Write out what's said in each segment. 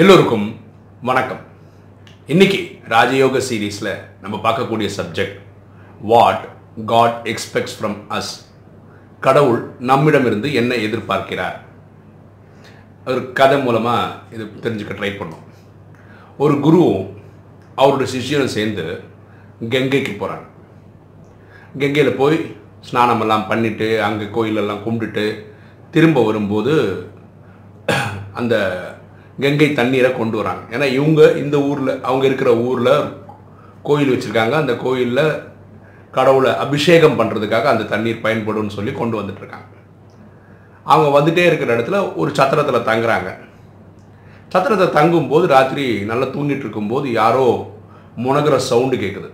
எல்லோருக்கும் வணக்கம். இன்னைக்கு ராஜயோக சீரீஸில் நம்ம பார்க்கக்கூடிய subject what God expects from us கடவுள் நம்மிடமிருந்து என்ன எதிர்பார்க்கிறார்? ஒரு கதை மூலமாக இது தெரிஞ்சுக்க ட்ரை பண்ணோம். ஒரு குருவும் அவரோட சிஷ்யனும் சேர்ந்து கங்கைக்கு போகிறாங்க கங்கையில் போய் ஸ்நானமெல்லாம் பண்ணிவிட்டு அங்கே கோயிலெல்லாம் கும்பிட்டுட்டு திரும்ப வரும்போது அந்த கங்கை தண்ணீரை கொண்டு வராங்க. ஏன்னா இவங்க இந்த ஊரில் அவங்க இருக்கிற ஊரில் கோயில் வச்சுருக்காங்க. அந்த கோயிலில் கடவுளை அபிஷேகம் பண்ணுறதுக்காக அந்த தண்ணீர் பயன்படும்னு சொல்லி கொண்டு வந்துட்டுருக்காங்க. அவங்க வந்துட்டே இருக்கிற இடத்துல ஒரு சத்திரத்தில் தங்குறாங்க. சத்திரத்தில் தங்கும்போது ராத்திரி நல்லா தூங்கிட்டு இருக்கும்போது யாரோ முனகிற சவுண்டு கேட்குது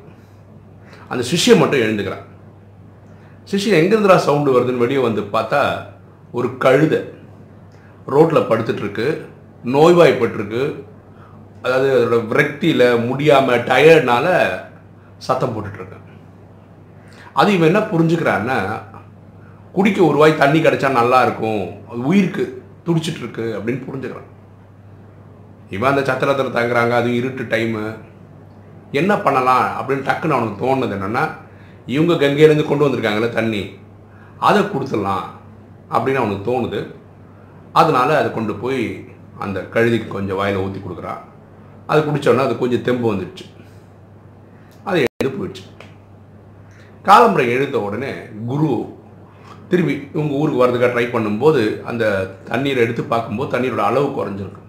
அந்த சிஷ்யம் மட்டும் எழுந்துக்கிறான். சிஷ்யம் எங்கேருந்துடா சவுண்டு வருதுன்னு வெளியே வந்து பார்த்தா ஒரு கழுதை ரோட்டில் படுத்துட்ருக்கு நோய்வாய்ப்பட்டிருக்கு. அதாவது அதோட விரக்தியில் முடியாமல் டயர்ட்னால சத்தம் போட்டுட்ருக்கேன் அது இவன் என்ன புரிஞ்சுக்கிறான்னா குடிக்க ஒரு வாய் தண்ணி கிடைச்சா நல்லா இருக்கும் அது உயிருக்கு துடிச்சிட்ருக்கு அப்படின்னு புரிஞ்சுக்கிறான். இவன் அந்த சத்திரத்தில் தங்குறாங்க அது இருட்டு டைமு என்ன பண்ணலாம் அப்படின்னு டக்குன்னு அவனுக்கு தோணுது என்னென்னா இவங்க கங்கையிலேருந்து கொண்டு வந்திருக்காங்களே தண்ணி அதை கொடுத்துடலாம் அப்படின்னு அவனுக்கு தோணுது. அதனால் அதை கொண்டு போய் அந்த கழுதிக்கு கொஞ்சம் வாயில் ஊற்றி கொடுக்குறா. அது குடித்தோடனே அது கொஞ்சம் தெம்பு வந்துடுச்சு. அது எழுந்து போயிடுச்சு. காலம்புரை எழுந்த உடனே குரு திரும்பி இவங்க ஊருக்கு வர்றதுக்காக ட்ரை பண்ணும்போது அந்த தண்ணீரை எடுத்து பார்க்கும்போது தண்ணீரோட அளவு குறைஞ்சிருக்கு.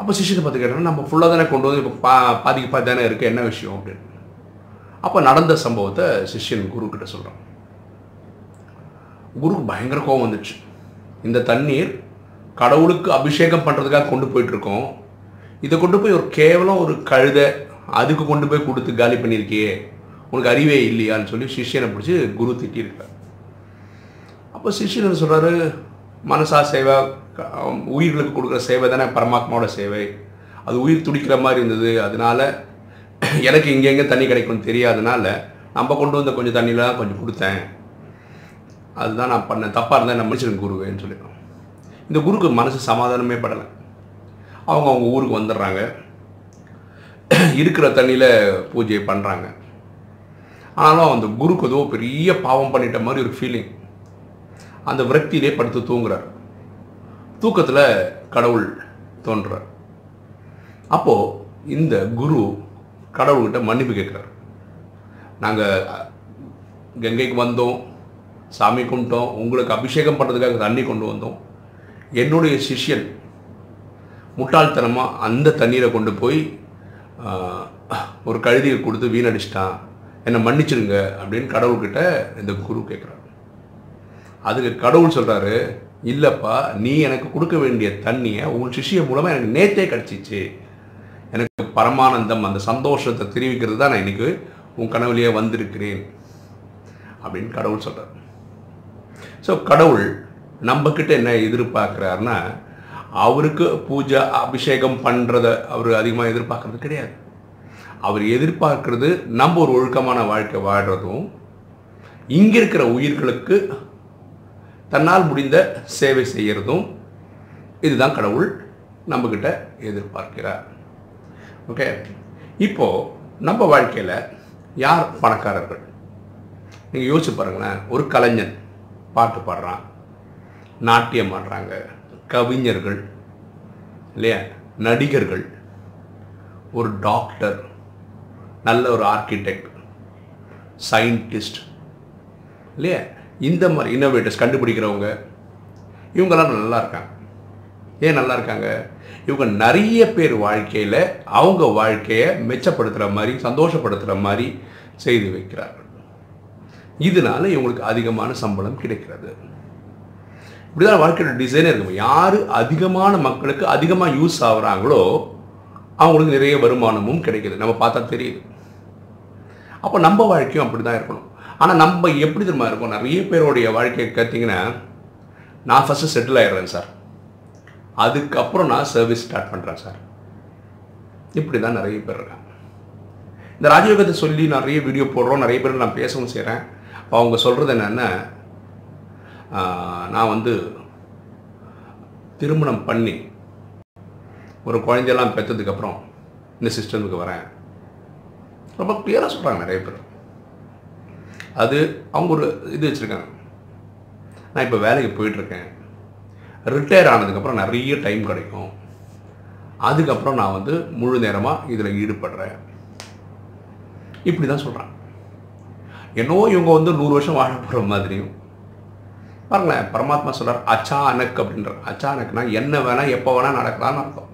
அப்போ சிஷ்யத்தை பார்த்து கேட்டோம்னா நம்ம ஃபுல்லாக தானே கொண்டு வந்து இப்போ பா பாதிக்கு பாதி தானே இருக்குது என்ன விஷயம் அப்படின்னு. அப்போ நடந்த சம்பவத்தை சிஷ்யன் குரு கிட்ட சொல்கிறான் குருக்கு பயங்கர கோவம் வந்துச்சு இந்த தண்ணீர் கடவுளுக்கு அபிஷேகம் பண்ணுறதுக்காக கொண்டு போயிட்டுருக்கோம். இதை கொண்டு போய் ஒரு கேவலம் ஒரு கழுதை அதுக்கு கொண்டு போய் கொடுத்து காலி பண்ணியிருக்கியே உனக்கு அறிவே இல்லையான்னு சொல்லி சிஷ்யனை பிடிச்சி குரு திட்டியிருக்கார் அப்போ சிஷ்யன் சொல்கிறாரு மனசா சேவை உயிர்களுக்கு கொடுக்குற சேவை தானே பரமாத்மாவோட சேவை. அது உயிர் துடிக்கிற மாதிரி இருந்தது. அதனால எனக்கு இங்கெங்கே தண்ணி கிடைக்கும்னு தெரியாதனால நம்ம கொண்டு வந்த கொஞ்சம் தண்ணியில் கொஞ்சம் கொடுத்தேன். அதுதான் நான் பண்ணேன். தப்பாக இருந்தால் நான் மனுஷனுக்கு குருவேன்னு சொல்லிடுறோம் இந்த குருக்கு மனசு சமாதானமே படலை. அவங்க அவங்க ஊருக்கு வந்துடுறாங்க. இருக்கிற தண்ணியில் பூஜை பண்ணுறாங்க ஆனாலும் அந்த குருக்கு ஏதோ பெரிய பாவம் பண்ணிட்ட மாதிரி ஒரு ஃபீலிங் அந்த விரக்தியிலே படுத்து தூங்குறார். தூக்கத்தில் கடவுள் தோன்றார் அப்போது இந்த குரு கடவுள்கிட்ட மன்னிப்பு கேட்குறாரு. நாங்கள் கங்கைக்கு வந்தோம் சாமி கும்பிட்டோம் உங்களுக்கு அபிஷேகம் பண்ணுறதுக்காக தண்ணி கொண்டு வந்தோம். என்னுடைய சிஷ்யன் முட்டாள்தனமாக அந்த தண்ணீரை கொண்டு போய் ஒரு கழுதியை கொடுத்து வீணடிச்சிட்டான். என்னை மன்னிச்சிடுங்க அப்படின்னு கடவுள்கிட்ட இந்த குரு கேட்குறாரு அதுக்கு கடவுள் சொல்கிறாரு இல்லைப்பா நீ எனக்கு கொடுக்க வேண்டிய தண்ணியை உன் சிஷியம் மூலமாக எனக்கு நேத்தே கிடச்சிச்சு. எனக்கு பரமானந்தம் அந்த சந்தோஷத்தை தெரிவிக்கிறது தான் நான் இன்றைக்கி உன் கனவுலேயே வந்திருக்கிறேன். அப்படின்னு கடவுள் சொல்கிறார் ஸோ கடவுள் நம்மக்கிட்ட என்ன எதிர்பார்க்குறாருன்னா அவருக்கு பூஜை அபிஷேகம் பண்ணுறதை அவர் அதிகமாக எதிர்பார்க்குறது கிடையாது. அவர் எதிர்பார்க்கறது நம்ம ஒரு ஒழுக்கமான வாழ்க்கை வாழ்கிறதும் இங்கே இருக்கிற உயிர்களுக்கு தன்னால் முடிந்த சேவை செய்கிறதும் இதுதான் கடவுள் நம்மக்கிட்ட எதிர்பார்க்கிறார். ஓகே இப்போது நம்ம வாழ்க்கையில் யார் பணக்காரர்கள்? நீங்கள் யோசிச்சு பாருங்களேன். ஒரு கலைஞன் பாட்டு பாடுறான். நாட்டியம் ஆடுறாங்க கவிஞர்கள் இல்லையா? நடிகர்கள். ஒரு டாக்டர் நல்ல ஒரு ஆர்கிடெக்ட் சயின்டிஸ்ட் இல்லையா? இந்த மாதிரி இன்னோவேட்டர்ஸ் கண்டுபிடிக்கிறவங்க இவங்கெல்லாம் நல்லா இருக்காங்க. ஏன் நல்லா இருக்காங்க? இவங்க நிறைய பேர் வாழ்க்கையில் அவங்க வாழ்க்கையை மெச்சப்படுத்துகிற மாதிரி சந்தோஷப்படுத்துகிற மாதிரி செய்து வைக்கிறார்கள். இதனால இவங்களுக்கு அதிகமான சம்பளம் கிடைக்கிறது. இப்படிதான் வாழ்க்கையோட டிசைனே இருக்கும் யார் அதிகமான மக்களுக்கு அதிகமாக யூஸ் ஆகுறாங்களோ அவங்களுக்கு நிறைய வருமானமும் கிடைக்கிது. நம்ம பார்த்தா தெரியுது. அப்போ நம்ம வாழ்க்கையும் அப்படி தான் இருக்கணும். ஆனால் நம்ம எப்படி தெரியுமா இருக்கும்? நிறைய பேருடைய வாழ்க்கையை கற்றுங்கன்னா நான் ஃபஸ்ட்டு செட்டில் ஆயிடுறேன் சார். அதுக்கப்புறம் நான் சர்வீஸ் ஸ்டார்ட் பண்ணுறேன் சார். இப்படி தான் நிறைய பேர் இருக்காங்க. இந்த ராஜயோகத்தை சொல்லி நிறைய வீடியோ போடுறோம். நிறைய பேர் நான் பேசவும் செய்கிறேன் அவங்க சொல்கிறது என்னென்னா நான் வந்து திருமணம் பண்ணி ஒரு குழந்தையெல்லாம் பெற்றதுக்கப்புறம் இந்த சிஸ்டமுக்கு வரேன். ரொம்ப கிளியராக சொல்கிறாங்க நிறைய பேர். அது அவங்க ஒரு இது வச்சுருக்காங்க. நான் இப்போ வேலைக்கு போயிட்டுருக்கேன். ரிட்டையர் ஆனதுக்கப்புறம் நிறைய டைம் கிடைக்கும். அதுக்கப்புறம் நான் வந்து முழு நேரமாக இதில் ஈடுபடுறேன். இப்படி தான் சொல்கிறேன் என்னவோ இவங்க வந்து நூறு வருஷம் வாழ போகிற மாதிரியும். பாருங்களேன் பரமாத்மா சொல்கிறார் அச்சானக் அப்படின்ற அச்சானக்னா என்ன வேணால் எப்போ வேணால் நடக்கலாம்னு அர்த்தம்.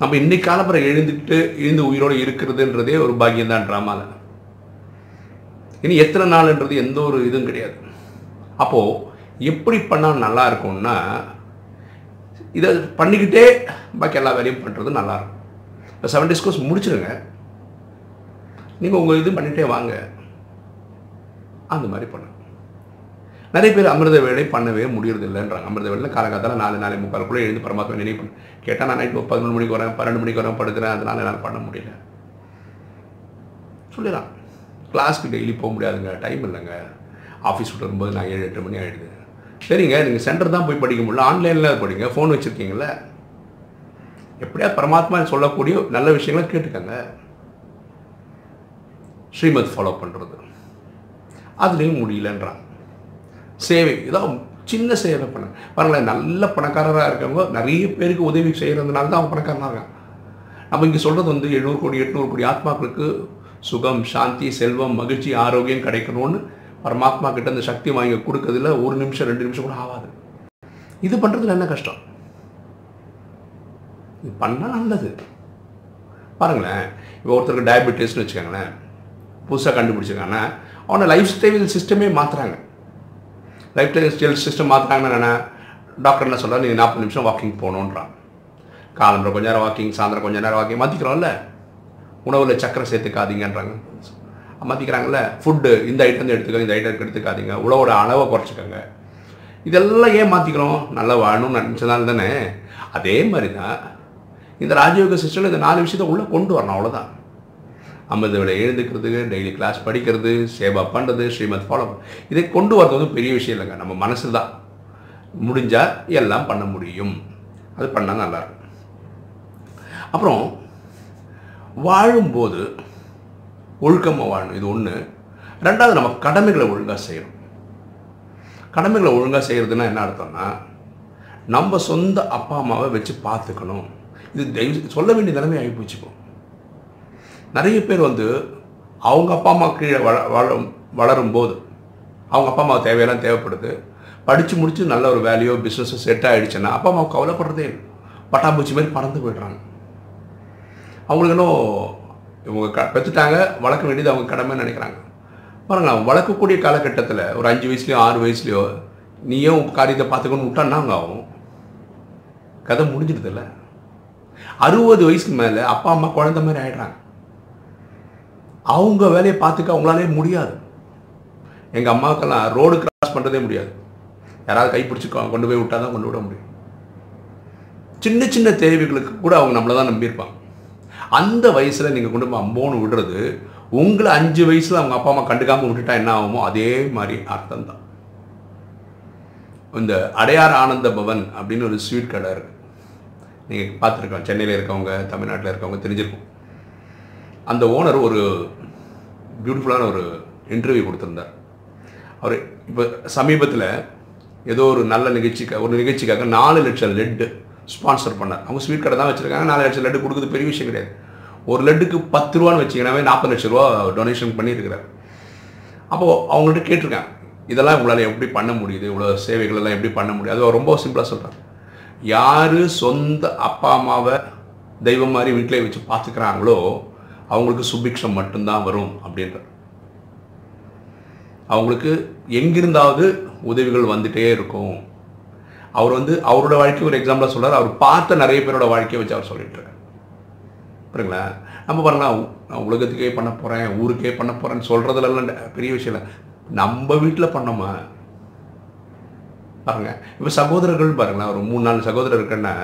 நம்ம இன்னைக்கு காலப்புறம் எழுந்துக்கிட்டு எழுந்து உயிரோடு இருக்கிறதுன்றதே ஒரு பாக்கியம் தான் ட்ராமாவில் இனி எத்தனை நாள்ன்றது எந்த ஒரு இதுவும் கிடையாது. அப்போது எப்படி பண்ணால் நல்லா இருக்கும்னா இதை பண்ணிக்கிட்டே பாக்கி எல்லா வேலையும் பண்ணுறது நல்லாயிருக்கும் இப்போ செவன் டேஸ் கோர்ஸ் முடிச்சிடுங்க நீங்கள் உங்கள் இது பண்ணிகிட்டே வாங்க. அந்த மாதிரி பண்ணுங்கள் நிறைய பேர் அமிர்த வேலை பண்ணவே முடியறது இல்லைன்றாங்க. அமிர்த வேலையில் காலகாலத்தில் நாலு நாலு முக்காலுக்குள்ளே எழுந்து பரமாத்மா நினைவு கேட்டால் நான் நைட்டு பதினொன்று மணிக்கு வரேன் பன்னெண்டு மணிக்கு வரேன் படுக்கிறேன் அதனால் என்னால் பண்ண முடியல. சொல்லிடலாம். கிளாஸ்க்கு டெய்லி போக முடியாதுங்க. டைம் இல்லைங்க. ஆஃபீஸ் விட்டு வரும்போது நான் ஏழு எட்டு மணி ஆகிடுது சரிங்க நீங்கள் சென்டர் தான் போய் படிக்க முடியல ஆன்லைனில் படிங்க. ஃபோன் வச்சுருக்கீங்கள எப்படியா பரமாத்மா சொல்லக்கூடிய நல்ல விஷயங்களை கேட்டுக்கங்க. ஸ்ரீமத் ஃபாலோ பண்ணுறது அதுலேயும் முடியலன்றான் சேவை. ஏதோ சின்ன சேவை பண்ண பாருங்களேன் நல்ல பணக்காரராக இருக்கவங்க நிறைய பேருக்கு உதவி செய்கிறதுனால தான் அவங்க பணக்காரனாக இருக்காங்க. நம்ம இங்கே சொல்கிறது வந்து எழுநூறு கோடி எட்நூறு கோடி ஆத்மாக்களுக்கு சுகம் சாந்தி செல்வம் மகிழ்ச்சி ஆரோக்கியம் கிடைக்கணும்னு பரமாத்மா கிட்ட அந்த சக்தி வாங்கி கொடுக்கறதுல ஒரு நிமிஷம் ரெண்டு நிமிஷம் கூட ஆகாது. இது பண்ணுறதுல என்ன கஷ்டம்? இது பண்ணால் நல்லது. பாருங்களேன் இப்போ ஒருத்தருக்கு டயபெட்டிஸ்னு வச்சுக்கோங்களேன் புதுசாக கண்டுபிடிச்சிருக்காங்கன்னா அவனை லைஃப் ஸ்டைல் சிஸ்டமே மாற்றுறாங்க லைஃப் ஸ்டைல் சிஸ்டம் மாற்றினாங்கன்னா என்ன டாக்டர் என்ன சொல்கிறார் நீங்கள் நாற்பது நிமிஷம் வாக்கிங் போகணுன்றான் காலம்பரம் கொஞ்ச நேரம் வாக்கிங் சாயந்தரம் கொஞ்ச நேரம் வாக்கிங் மாற்றிக்கிறோம்ல உணவில் சக்கரை சேர்த்துக்காதீங்கன்றாங்க. மாற்றிக்கிறாங்கல்ல ஃபுட்டு இந்த ஐட்டம் எடுத்துக்கோங்க இந்த ஐட்டம் எடுத்துக்காதீங்க உணவோட அளவை குறைச்சிக்கோங்க. இதெல்லாம் ஏன் மாற்றிக்கிறோம் நல்லா வாழணும்னு நினச்சதால தானே. அதே மாதிரி தான் இந்த ராஜயோக சிஸ்டம் இந்த நாலு விஷயத்தை உள்ளே கொண்டு வரணும் அவ்வளோதான் ஐம்பது விட எழுந்துக்கிறது டெய்லி கிளாஸ் படிக்கிறது சேவா பண்ணுறது ஸ்ரீமத் ஃபாலோ இதை கொண்டு வரது வந்து பெரிய விஷயம் இல்லைங்க. நம்ம மனசு தான். முடிஞ்சால் எல்லாம் பண்ண முடியும். அது பண்ணால் நல்லாயிருக்கும் அப்புறம் வாழும்போது ஒழுக்கமாக வாழணும். இது ஒன்று ரெண்டாவது நம்ம கடமைகளை ஒழுங்காக செய்யணும். கடமைகளை ஒழுங்காக செய்கிறதுனா என்ன அர்த்தம்னா நம்ம சொந்த அப்பா அம்மாவை வச்சு பார்த்துக்கணும். இது தெய்வ சொல்ல வேண்டிய நிலைமை ஆகி போச்சுப்போம் நிறைய பேர் வந்து அவங்க அப்பா அம்மா கீழே வள வளரும் வளரும்போது அவங்க அப்பா அம்மா தேவையெல்லாம் தேவைப்படுது. படித்து முடித்து நல்ல ஒரு வேலையோ பிஸ்னஸோ செட் ஆகிடுச்சுன்னா அப்பா அம்மா கவலைப்படுறதே இல்லை. பட்டாம்பூச்சி மாதிரி பறந்து போயிடுறாங்க. அவங்களுக்கு இன்னும் இவங்க க பெற்றுட்டாங்க வளர்க்க வேண்டியது அவங்க கடமைன்னு நினைக்கிறாங்க. பாருங்க வளர்க்கக்கூடிய காலகட்டத்தில் ஒரு அஞ்சு வயசுலையோ ஆறு வயசுலையோ நீயும் காரியத்தை பார்த்துக்கணும் விட்டான்னா அவங்க ஆகும் கதை முடிஞ்சிடுதில்ல அறுபது வயசுக்கு மேலே அப்பா அம்மா குழந்த மாதிரி ஆயிடுறாங்க. அவங்க வேலையை பார்த்துக்க அவங்களாலே முடியாது. எங்கள் அம்மாவுக்கெல்லாம் ரோடு கிராஸ் பண்ணுறதே முடியாது. யாராவது கைப்பிடிச்சி கொண்டு போய் விட்டால் தான் கொண்டு விட முடியும். சின்ன சின்ன தேவைகளுக்கு கூட அவங்க நம்மளை தான் நம்பியிருப்பாங்க. அந்த வயசில் நீங்கள் கொண்டு போய் அம்போன்னு விடுறது உங்களை அஞ்சு வயசில் அவங்க அப்பா அம்மா கண்டுக்காமல் விட்டுட்டா என்ன ஆகுமோ அதே மாதிரி அர்த்தம் தான். இந்த அடையார் ஆனந்த பவன் அப்படின்னு ஒரு ஸ்வீட் கடை இருக்குது நீங்கள் பார்த்துருக்கோம் சென்னையில் இருக்கவங்க தமிழ்நாட்டில் இருக்கவங்க தெரிஞ்சிருக்கும். அந்த ஓனர் ஒரு பியூட்டிஃபுல்லான ஒரு இன்டர்வியூ கொடுத்துருந்தார். அவர் இப்போ சமீபத்தில் ஏதோ ஒரு நல்ல நிகழ்ச்சிக்காக ஒரு நிகழ்ச்சிக்காக நாலு லட்சம் லெட்டு ஸ்பான்சர் பண்ணார். அவங்க ஸ்வீட் கடை தான் வச்சுருக்காங்க. நாலு லட்சம் லெட்டு கொடுக்குறது பெரிய விஷயம் கிடையாது. ஒரு லட்டுக்கு பத்து ரூபான்னு வச்சிங்கன்னாவே நாற்பது லட்ச ரூபா டொனேஷன் பண்ணியிருக்கிறார். அப்போது அவங்கள்ட்ட கேட்டிருக்கேன் இதெல்லாம் உங்களால் எப்படி பண்ண முடியுது? இவ்வளோ சேவைகள் எல்லாம் எப்படி பண்ண முடியும் அது ரொம்ப சிம்பிளாக சொல்கிறார் யார் சொந்த அப்பா அம்மாவை தெய்வம் மாதிரி வீட்டிலே வச்சு பார்த்துக்கிறாங்களோ அவங்களுக்கு சுபிக்ஷம் மட்டும்தான் வரும் அப்படின்ற அவங்களுக்கு எங்கிருந்தாவது உதவிகள் வந்துட்டே இருக்கும். அவர் வந்து அவரோட வாழ்க்கை ஒரு எக்ஸாம்பிளாக சொல்கிறார் அவர் பார்த்த நிறைய பேரோட வாழ்க்கையை வச்சு அவர் சொல்லிட்டுருக்கார் புரியுங்களா நம்ம பாருங்களா நான் உலகத்துக்கே பண்ண போகிறேன் ஊருக்கே பண்ண போகிறேன்னு சொல்கிறதுலாம் பெரிய விஷயம் இல்லை. நம்ம வீட்டில் பண்ணோமா? பாருங்க இப்போ சகோதரர்கள் பாருங்களேன் ஒரு மூணு நாலு சகோதரர் இருக்குன்னா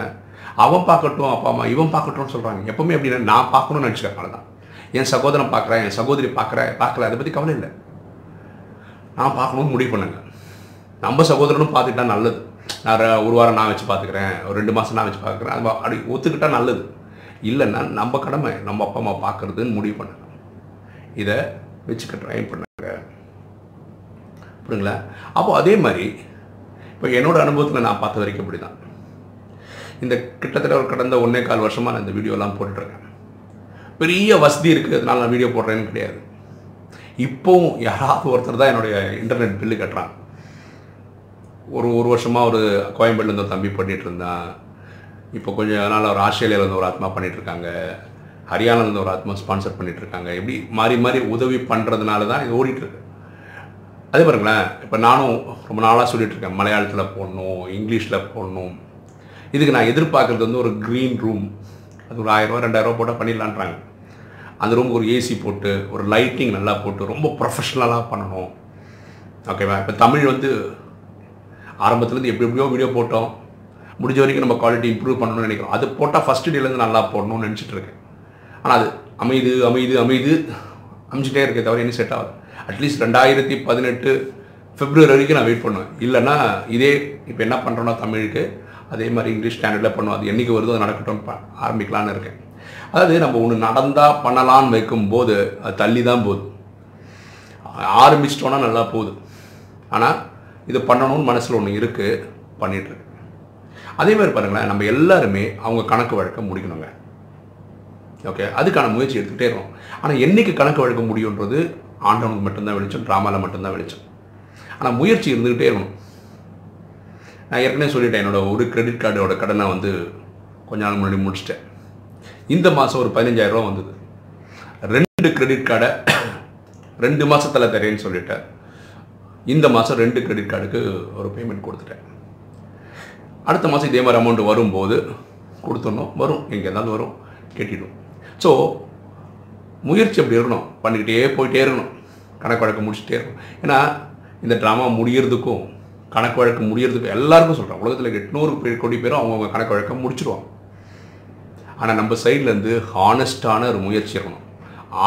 அவன் பார்க்கட்டும் அப்பா அம்மா இவன் பார்க்கட்டும்னு சொல்கிறாங்க எப்பவுமே அப்படின்னா நான் பார்க்கணும்னு நினச்சிக்கிறேன் அவ்வளோதான் என் சகோதரன் பார்க்குறேன் என் சகோதரி பார்க்குறேன் பார்க்கல. அதை பற்றி கவலை இல்லை. நான் பார்க்கணும்னு முடிவு பண்ணுங்க. நம்ம சகோதரனும் பார்த்துக்கிட்டா நல்லது. நான் ர- ஒரு வாரம் நான் வச்சு பார்த்துக்கிறேன் ஒரு ரெண்டு மாதம் நான் வச்சு பார்க்குறேன் அது அப்படி ஒத்துக்கிட்டா நல்லது. இல்லைன்னா நம்ம கடமை நம்ம அப்பா அம்மா பார்க்குறதுன்னு முடிவு பண்ணணும் இதை வச்சுக்க ட்ரை பண்ணுங்க. புரியுங்களா அப்போ அதே மாதிரி இப்போ என்னோடய அனுபவத்தில் நான் பார்த்த வரைக்கும் இப்படி தான் இந்த கிட்டத்தட்ட ஒரு கடந்த ஒன்றே கால் வருஷமாக நான் இந்த வீடியோலாம் போட்டுட்ருக்கேன் பெரிய வசதி இருக்குது அதனால் நான் வீடியோ போடுறேன்னு கிடையாது. இப்போவும் யாராவது ஒருத்தர் தான் என்னுடைய இன்டர்நெட் பில்லு கட்டுறான் ஒரு ஒரு வருஷமாக ஒரு கோயம்பேடுலேருந்து ஒரு தம்பி பண்ணிகிட்டு இருந்தான். இப்போ கொஞ்சம் நாள் ஒரு ஆஸ்திரேலியாவிலேருந்து ஒரு ஆத்மா பண்ணிகிட்ருக்காங்க இருக்காங்க. ஹரியானாலேருந்து ஒரு ஆத்மா ஸ்பான்சர் பண்ணிகிட்ருக்காங்க எப்படி இப்படி மாறி மாறி உதவி பண்ணுறதுனால தான் இது ஓடிட்டுருக்கு அதே பாருங்களேன் இப்போ நானும் ரொம்ப நாளாக சொல்லிகிட்ருக்கேன் இருக்கேன். மலையாளத்தில் போடணும் இங்கிலீஷில் போடணும். இதுக்கு நான் எதிர்பார்க்குறது வந்து ஒரு க்ரீன் ரூம் அது ஒரு ஆயிரரூவா ரெண்டாயிரரூவா போட்டால் பண்ணிடலான்றாங்க. அந்த ரூமுக்கு ஒரு ஏசி போட்டு ஒரு லைட்டிங் நல்லா போட்டு ரொம்ப ப்ரொஃபஷ்னலாக பண்ணணும். ஓகேவா இப்போ தமிழ் வந்து ஆரம்பத்துலேருந்து எப்படி எப்படியோ வீடியோ போட்டோம். முடிஞ்ச வரைக்கும் நம்ம குவாலிட்டி இம்ப்ரூவ் பண்ணணும்னு நினைக்கிறோம். அது போட்டால் ஃபஸ்ட் டேலேருந்து நல்லா போடணும்னு நினச்சிட்டு இருக்கேன். ஆனால் அது அமைது அமைது அமைது அமைச்சிட்டே இருக்கே தவிர இன்னும் செட் ஆகுது. அட்லீஸ்ட் ரெண்டாயிரத்தி பதினெட்டு பிப்ரவரி வரைக்கும் நான் வெயிட் பண்ணுவேன். இல்லைன்னா இதே இப்போ என்ன பண்ணுறோன்னா தமிழுக்கு அதே மாதிரி இங்கிலீஷ் ஸ்டாண்டர்டில் பண்ணுவோம் அது என்றைக்கு வருதோ அது நடக்கட்டும் ப- ஆரம்பிக்கலான்னு இருக்கேன். அதாவது நம்ம ஒன்று நடந்தால் பண்ணலான்னு வைக்கும்போது அது தள்ளி தான் போகுது. ஆரம்பிச்சிட்டோன்னா நல்லா போகுது. ஆனால் இது பண்ணணும்னு மனசில் ஒன்று இருக்குது பண்ணிகிட்ருக்கு அதே மாதிரி பாருங்களேன் நம்ம எல்லாருமே அவங்க கணக்கு வழக்க முடிக்கணுங்க. ஓகே அதுக்கான முயற்சி எடுத்துக்கிட்டே இருக்கணும். ஆனால் என்னைக்கு கணக்கு வழக்க முடியுன்றது ஆண்டவனுக்கு மட்டும்தான் வெளிச்சம் ட்ராமாவில் மட்டும்தான் வெளிச்சம். ஆனால் முயற்சி இருந்துக்கிட்டே இருக்கணும். நான் ஏற்கனவே சொல்லிட்டேன் என்னோட ஒரு கிரெடிட் கார்டோட கடனை வந்து கொஞ்ச நாள் முன்னாடி முடிச்சிட்டேன். இந்த மாதம் ஒரு 15000 ரூபா வந்தது. ரெண்டு கிரெடிட் கார்டை ரெண்டு மாதத்தில் தரேன்னு சொல்லிட்டேன். இந்த மாதம் ரெண்டு கிரெடிட் கார்டுக்கு ஒரு பேமெண்ட் கொடுத்துட்டேன். அடுத்த மாதம் இதே மாதிரி அமௌண்ட் வரும்போது கொடுத்துடணும் வரும். எங்கே இருந்தாலும் வரும். கேட்டிடும். ஸோ முயற்சி அப்படி இருக்கணும். பண்ணிக்கிட்டே போயிட்டே இருக்கணும். கணக்கு வழக்கு முடிச்சுட்டே இருக்கணும். ஏன்னா இந்த ட்ராமா முடிகிறதுக்கும் கணக்கு வழக்கு முடியறதுக்கு எல்லாருக்கும் சொல்கிறேன் உலகத்தில் எட்நூறு பேர் கோடி பேரும் அவங்கவுங்க கணக்கு வழக்கம் முடிச்சிருவாங்க. ஆனால் நம்ம சைட்லேருந்து ஹானஸ்டான ஒரு முயற்சி இருக்கணும்.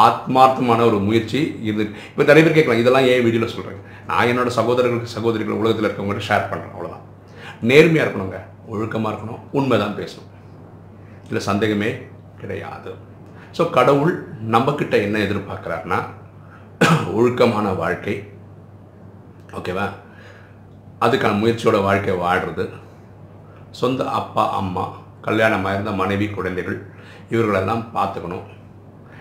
ஆத்மார்த்தமான ஒரு முயற்சி இது இப்போ நிறைய பேர் கேட்கலாம் இதெல்லாம் ஏன் வீடியோவில் சொல்கிறேன் நான் என்னோட சகோதரர்களுக்கு சகோதரிகள் உலகத்தில் இருக்கவங்கள்ட்ட ஷேர் பண்ணுறேன் அவ்வளோதான் நேர்மையாக இருக்கணுங்க ஒழுக்கமாக இருக்கணும் உண்மை தான் பேசணும். இதில் சந்தேகமே கிடையாது. ஸோ கடவுள் நம்மக்கிட்ட என்ன எதிர்பார்க்குறாருன்னா ஒழுக்கமான வாழ்க்கை. ஓகேவா அதுக்கான முயற்சியோட வாழ்க்கை வாழ்கிறது சொந்த அப்பா அம்மா கல்யாணமாக இருந்த மனைவி குழந்தைகள் இவர்களெல்லாம் பார்த்துக்கணும்.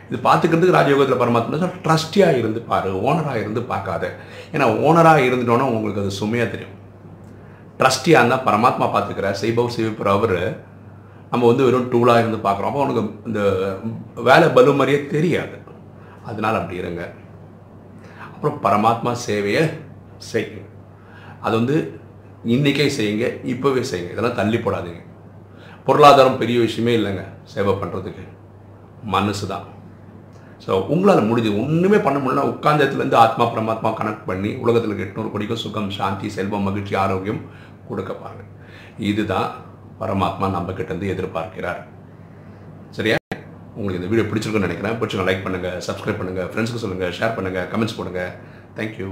இது பார்த்துக்கிறதுக்கு ராஜயோகத்தில் பரமாத்மா ட்ரஸ்டியாக இருந்து பாரு ஓனராக இருந்து பார்க்காத. ஏன்னா ஓனராக இருந்துட்டோன்னா உங்களுக்கு அது சுமையாக தெரியும். ட்ரஸ்டியாக இருந்தால் பரமாத்மா பார்த்துக்கிற செய்பவ் செய்விப்பர் அவர். நம்ம வந்து வெறும் டூலாக இருந்து பார்க்குறோம். அப்போ உனக்கு இந்த வேலை பலு மாதிரியே தெரியாது. அதனால் அப்படி இருங்க. அப்புறம் பரமாத்மா சேவையை செய்யும். அது வந்து இன்றைக்கே செய்யுங்க இப்போவே செய்யுங்க. இதெல்லாம் தள்ளி போடாதீங்க. பொருளாதாரம் பெரிய விஷயமே இல்லைங்க சேவை பண்ணுறதுக்கு மனசு தான். ஸோ உங்களால் முடிஞ்சு ஒன்றுமே பண்ண முடியல உட்கார்ந்த இடத்துலேருந்து ஆத்மா பரமாத்மா கனெக்ட் பண்ணி உலகத்தில் எட்நூறு கோடிக்கும் சுகம் சாந்தி செல்வம் மகிழ்ச்சி ஆரோக்கியம் கொடுக்க பாருங்க. இதுதான் பரமாத்மா நம்ம கிட்டேருந்து எதிர்பார்க்கிறார். சரியா? உங்களுக்கு இந்த வீடியோ பிடிச்சிருக்குன்னு நினைக்கிறேன். பிடிச்சிருக்க லைக் பண்ணுங்கள் சப்ஸ்கிரைப் பண்ணுங்கள் ஃப்ரெண்ட்ஸுக்கு சொல்லுங்கள் ஷேர் பண்ணுங்கள் கமெண்ட்ஸ் பண்ணுங்கள் தேங்க்யூ